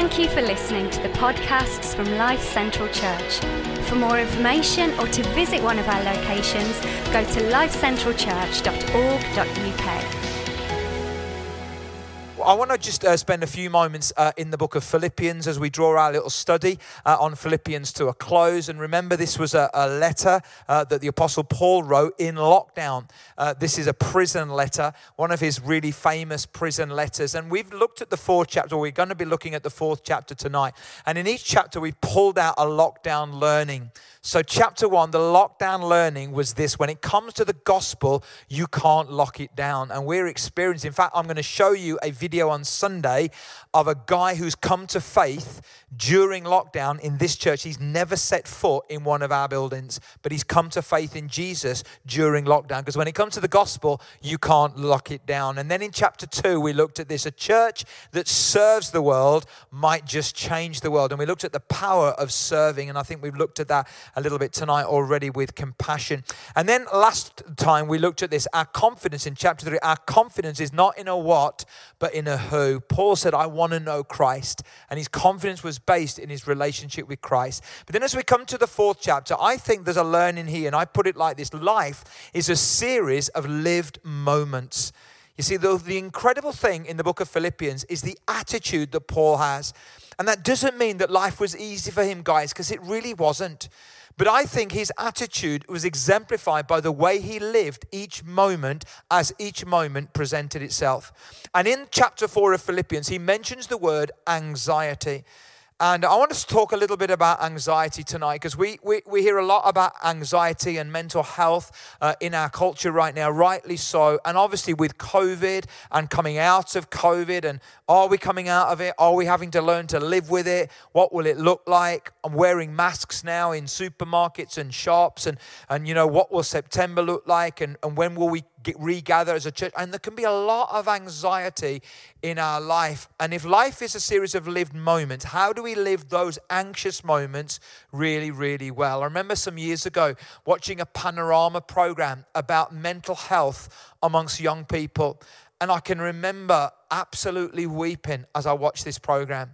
Thank you for listening to the podcasts from Life Central Church. For more information or to visit one of our locations, go to lifecentralchurch.org.uk. I want to just uh, spend a few moments uh, in the book of Philippians as we draw our little study uh, on Philippians to a close. And remember, this was a, a letter uh, that the Apostle Paul wrote in lockdown. Uh, this is a prison letter, one of his really famous prison letters. And we've looked at the fourth chapter, we're going to be looking at the fourth chapter tonight. And in each chapter, we pulled out a lockdown learning. So, chapter one, the lockdown learning was this when it comes to the gospel, you can't lock it down. And we're experiencing, in fact, I'm going to show you a video on Sunday of a guy who's come to faith during lockdown in this church. He's never set foot in one of our buildings, but he's come to faith in Jesus during lockdown. Because when it comes to the gospel, you can't lock it down. And then in chapter two, we looked at this a church that serves the world might just change the world. And we looked at the power of serving. And I think we've looked at that a little bit tonight already with compassion. And then last time we looked at this our confidence in chapter three. Our confidence is not in a what, but in a who. Paul said, I want to know Christ. And his confidence was based in his relationship with Christ. But then as we come to the fourth chapter, I think there's a learning here. And I put it like this life is a series of lived moments. You see, the, the incredible thing in the book of Philippians is the attitude that Paul has. And that doesn't mean that life was easy for him, guys, because it really wasn't. But I think his attitude was exemplified by the way he lived each moment as each moment presented itself. And in chapter 4 of Philippians, he mentions the word anxiety. And I want us to talk a little bit about anxiety tonight because we, we, we hear a lot about anxiety and mental health uh, in our culture right now, rightly so. And obviously, with COVID and coming out of COVID, and are we coming out of it? Are we having to learn to live with it? What will it look like? I'm wearing masks now in supermarkets and shops, and, and you know, what will September look like? And, and when will we get, regather as a church. And there can be a lot of anxiety in our life. And if life is a series of lived moments, how do we live those anxious moments really, really well? I remember some years ago watching a panorama program about mental health amongst young people. And I can remember absolutely weeping as I watched this program.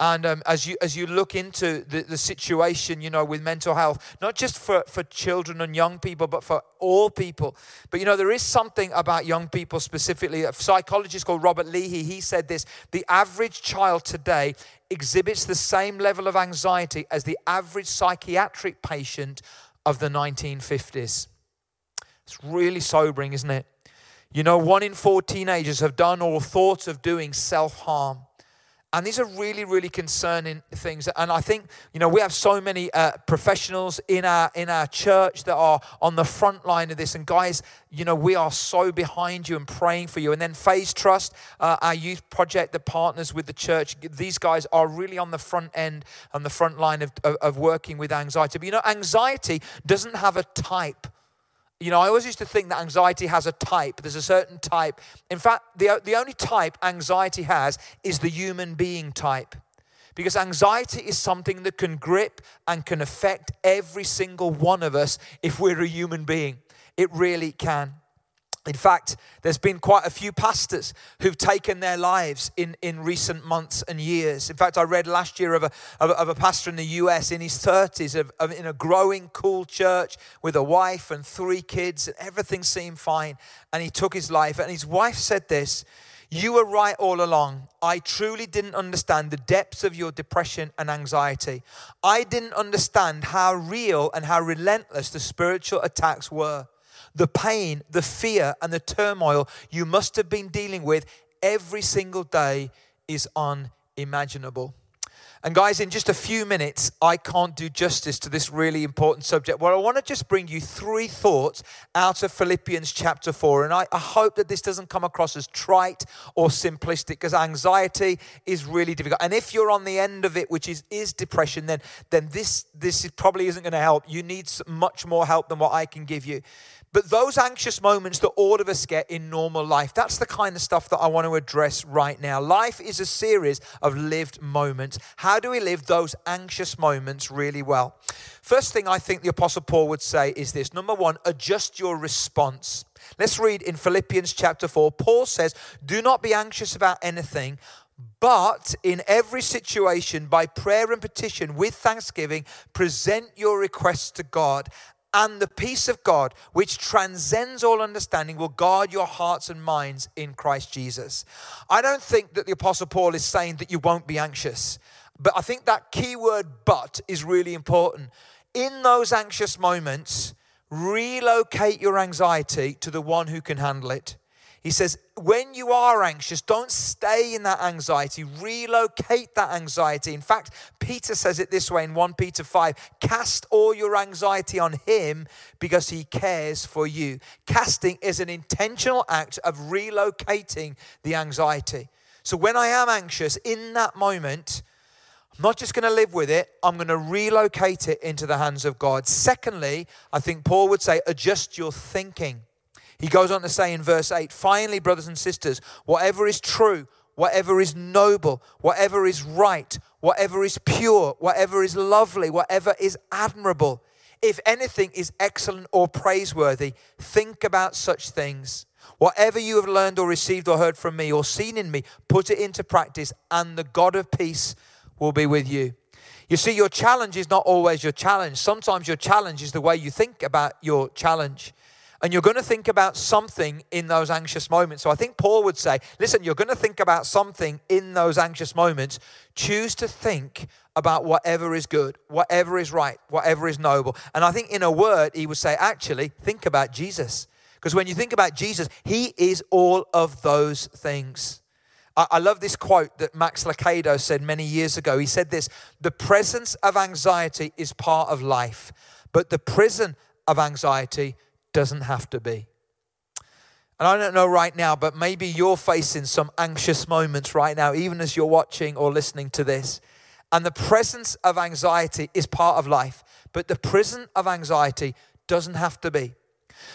And um, as you as you look into the, the situation, you know, with mental health, not just for, for children and young people, but for all people. But you know, there is something about young people specifically. A psychologist called Robert Leahy, he said this: the average child today exhibits the same level of anxiety as the average psychiatric patient of the 1950s. It's really sobering, isn't it? You know, one in four teenagers have done or thought of doing self harm. And these are really, really concerning things. And I think, you know, we have so many uh, professionals in our in our church that are on the front line of this. And guys, you know, we are so behind you and praying for you. And then Phase Trust, uh, our youth project that partners with the church, these guys are really on the front end, on the front line of, of, of working with anxiety. But you know, anxiety doesn't have a type. You know, I always used to think that anxiety has a type. There's a certain type. In fact, the, the only type anxiety has is the human being type. Because anxiety is something that can grip and can affect every single one of us if we're a human being. It really can. In fact, there's been quite a few pastors who've taken their lives in, in recent months and years. In fact, I read last year of a, of a, of a pastor in the US in his 30s, of, of, in a growing, cool church with a wife and three kids, and everything seemed fine. And he took his life. And his wife said this You were right all along. I truly didn't understand the depths of your depression and anxiety. I didn't understand how real and how relentless the spiritual attacks were the pain, the fear, and the turmoil you must have been dealing with every single day is unimaginable. And, guys, in just a few minutes, I can't do justice to this really important subject. Well, I want to just bring you three thoughts out of Philippians chapter 4. And I, I hope that this doesn't come across as trite or simplistic because anxiety is really difficult. And if you're on the end of it, which is, is depression, then, then this, this is, probably isn't going to help. You need much more help than what I can give you. But those anxious moments that all of us get in normal life, that's the kind of stuff that I want to address right now. Life is a series of lived moments. How do we live those anxious moments really well? First thing I think the Apostle Paul would say is this number one, adjust your response. Let's read in Philippians chapter 4. Paul says, Do not be anxious about anything But in every situation, by prayer and petition with thanksgiving, present your requests to God. And the peace of God, which transcends all understanding, will guard your hearts and minds in Christ Jesus. I don't think that the Apostle Paul is saying that you won't be anxious, but I think that key word but is really important. In those anxious moments, relocate your anxiety to the one who can handle it. He says, when you are anxious, don't stay in that anxiety. Relocate that anxiety. In fact, Peter says it this way in 1 Peter 5 cast all your anxiety on him because he cares for you. Casting is an intentional act of relocating the anxiety. So when I am anxious in that moment, I'm not just going to live with it, I'm going to relocate it into the hands of God. Secondly, I think Paul would say, adjust your thinking. He goes on to say in verse 8 finally, brothers and sisters, whatever is true, whatever is noble, whatever is right, whatever is pure, whatever is lovely, whatever is admirable, if anything is excellent or praiseworthy, think about such things. Whatever you have learned or received or heard from me or seen in me, put it into practice, and the God of peace will be with you. You see, your challenge is not always your challenge. Sometimes your challenge is the way you think about your challenge. And you're going to think about something in those anxious moments. So I think Paul would say, listen, you're going to think about something in those anxious moments. Choose to think about whatever is good, whatever is right, whatever is noble. And I think in a word, he would say, actually, think about Jesus. Because when you think about Jesus, he is all of those things. I love this quote that Max Lucado said many years ago. He said this The presence of anxiety is part of life, but the prison of anxiety doesn't have to be. And I don't know right now, but maybe you're facing some anxious moments right now, even as you're watching or listening to this. And the presence of anxiety is part of life, but the prison of anxiety doesn't have to be.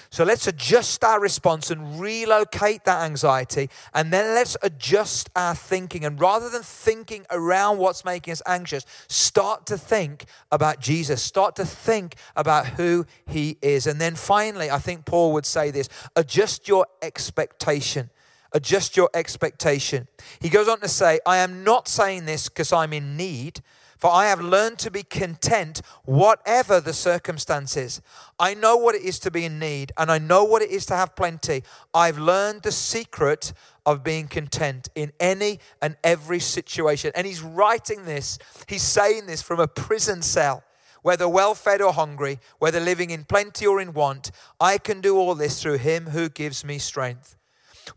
So let's adjust our response and relocate that anxiety. And then let's adjust our thinking. And rather than thinking around what's making us anxious, start to think about Jesus. Start to think about who he is. And then finally, I think Paul would say this adjust your expectation adjust your expectation. He goes on to say, I am not saying this because I'm in need, for I have learned to be content, whatever the circumstances. I know what it is to be in need, and I know what it is to have plenty. I've learned the secret of being content in any and every situation. And he's writing this, he's saying this from a prison cell whether well fed or hungry, whether living in plenty or in want, I can do all this through him who gives me strength.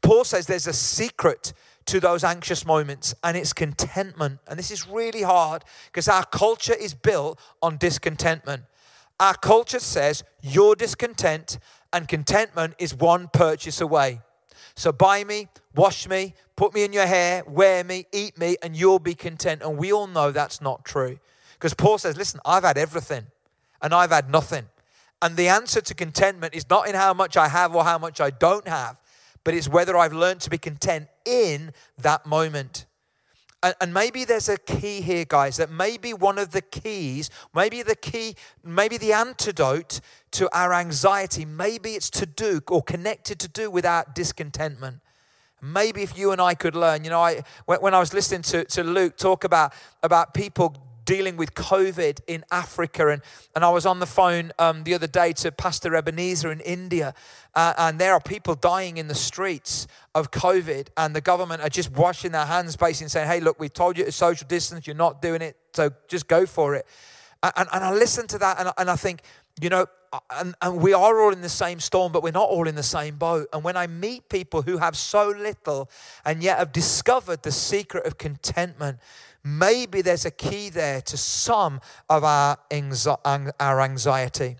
Paul says there's a secret to those anxious moments, and it's contentment. And this is really hard because our culture is built on discontentment. Our culture says you're discontent, and contentment is one purchase away. So buy me, wash me, put me in your hair, wear me, eat me, and you'll be content. And we all know that's not true. Because Paul says, listen, I've had everything and I've had nothing. And the answer to contentment is not in how much I have or how much I don't have, but it's whether I've learned to be content in that moment. And, maybe there's a key here, guys, that maybe one of the keys, maybe the key, maybe the antidote to our anxiety, maybe it's to do or connected to do with our discontentment. Maybe if you and I could learn, you know, I when I was listening to, to Luke talk about, about people dealing with COVID in Africa. And, and I was on the phone um, the other day to Pastor Ebenezer in India, uh, and there are people dying in the streets of COVID, and the government are just washing their hands, basically saying, hey, look, we told you to social distance, you're not doing it, so just go for it. And, and I listen to that, and, and I think, you know, and, and we are all in the same storm, but we're not all in the same boat. And when I meet people who have so little and yet have discovered the secret of contentment, maybe there's a key there to some of our, our anxiety.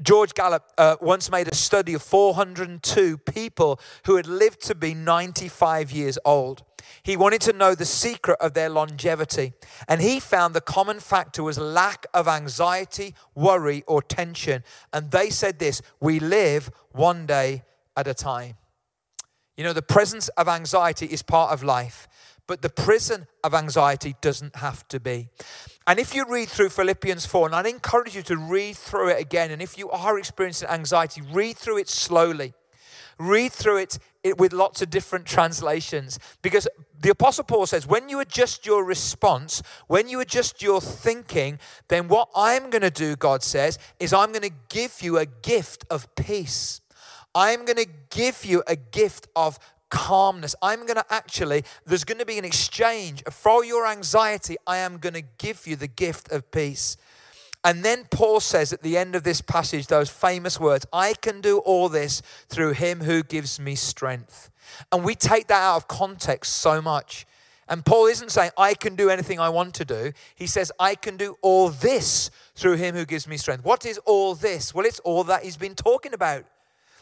George Gallup uh, once made a study of 402 people who had lived to be 95 years old. He wanted to know the secret of their longevity. And he found the common factor was lack of anxiety, worry, or tension. And they said this we live one day at a time. You know, the presence of anxiety is part of life but the prison of anxiety doesn't have to be. And if you read through Philippians 4, and I'd encourage you to read through it again, and if you are experiencing anxiety, read through it slowly. read through it, it with lots of different translations because the Apostle Paul says, when you adjust your response, when you adjust your thinking, then what I'm going to do, God says, is I'm going to give you a gift of peace. I'm going to give you a gift of calmness. I'm going to actually, there's going to be an exchange. For your anxiety, I am going to give you the gift of peace. And then Paul says at the end of this passage those famous words I can do all this through him who gives me strength. And we take that out of context so much. And Paul isn't saying, I can do anything I want to do. He says, I can do all this through him who gives me strength. What is all this? Well, it's all that he's been talking about.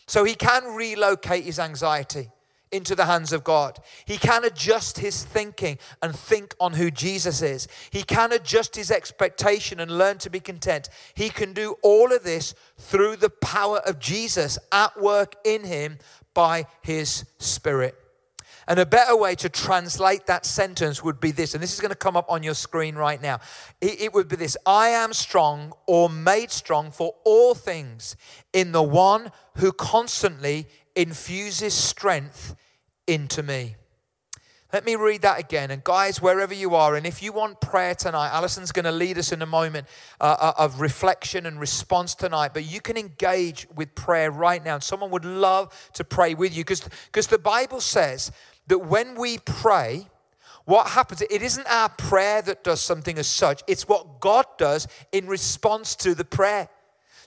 So he can relocate his anxiety into the hands of God. He can adjust his thinking and think on who Jesus is. He can adjust his expectation and learn to be content. He can do all of this through the power of Jesus at work in him by his Spirit. And a better way to translate that sentence would be this, and this is going to come up on your screen right now. It, would be this I am strong or made strong for all things in the one who constantly infuses strength into me. Let me read that again. And guys, wherever you are, and if you want prayer tonight, Alison's going to lead us in a moment uh, uh, of reflection and response tonight. But you can engage with prayer right now. And someone would love to pray with you because the Bible says that when we pray, what happens, it isn't our prayer that does something as such, it's what God does in response to the prayer.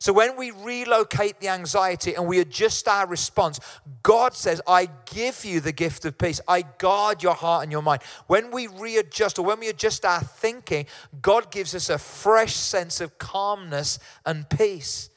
So when we relocate the anxiety and we adjust our response, God says, I give you the gift of peace. I guard your heart and your mind. When we readjust or when we adjust our thinking, God gives us a fresh sense of calmness and peace.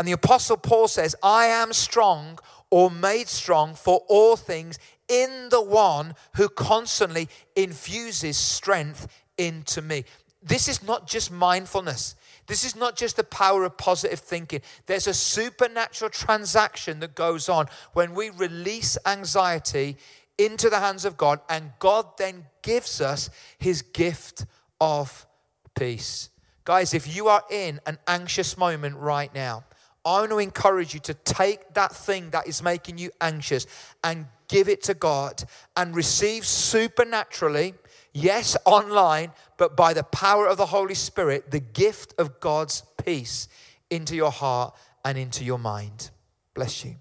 And the Apostle Paul says, I am strong or made strong for all things in the one who constantly infuses strength into me. This is not just mindfulness. This is not just the power of positive thinking. There's a supernatural transaction that goes on when we release anxiety into the hands of God, and God then gives us his gift of peace. Guys, if you are in an anxious moment right now, I want to encourage you to take that thing that is making you anxious and give it to God and receive supernaturally yes, online, but by the power of the Holy Spirit, the gift of God's peace into your heart and into your mind. Bless you.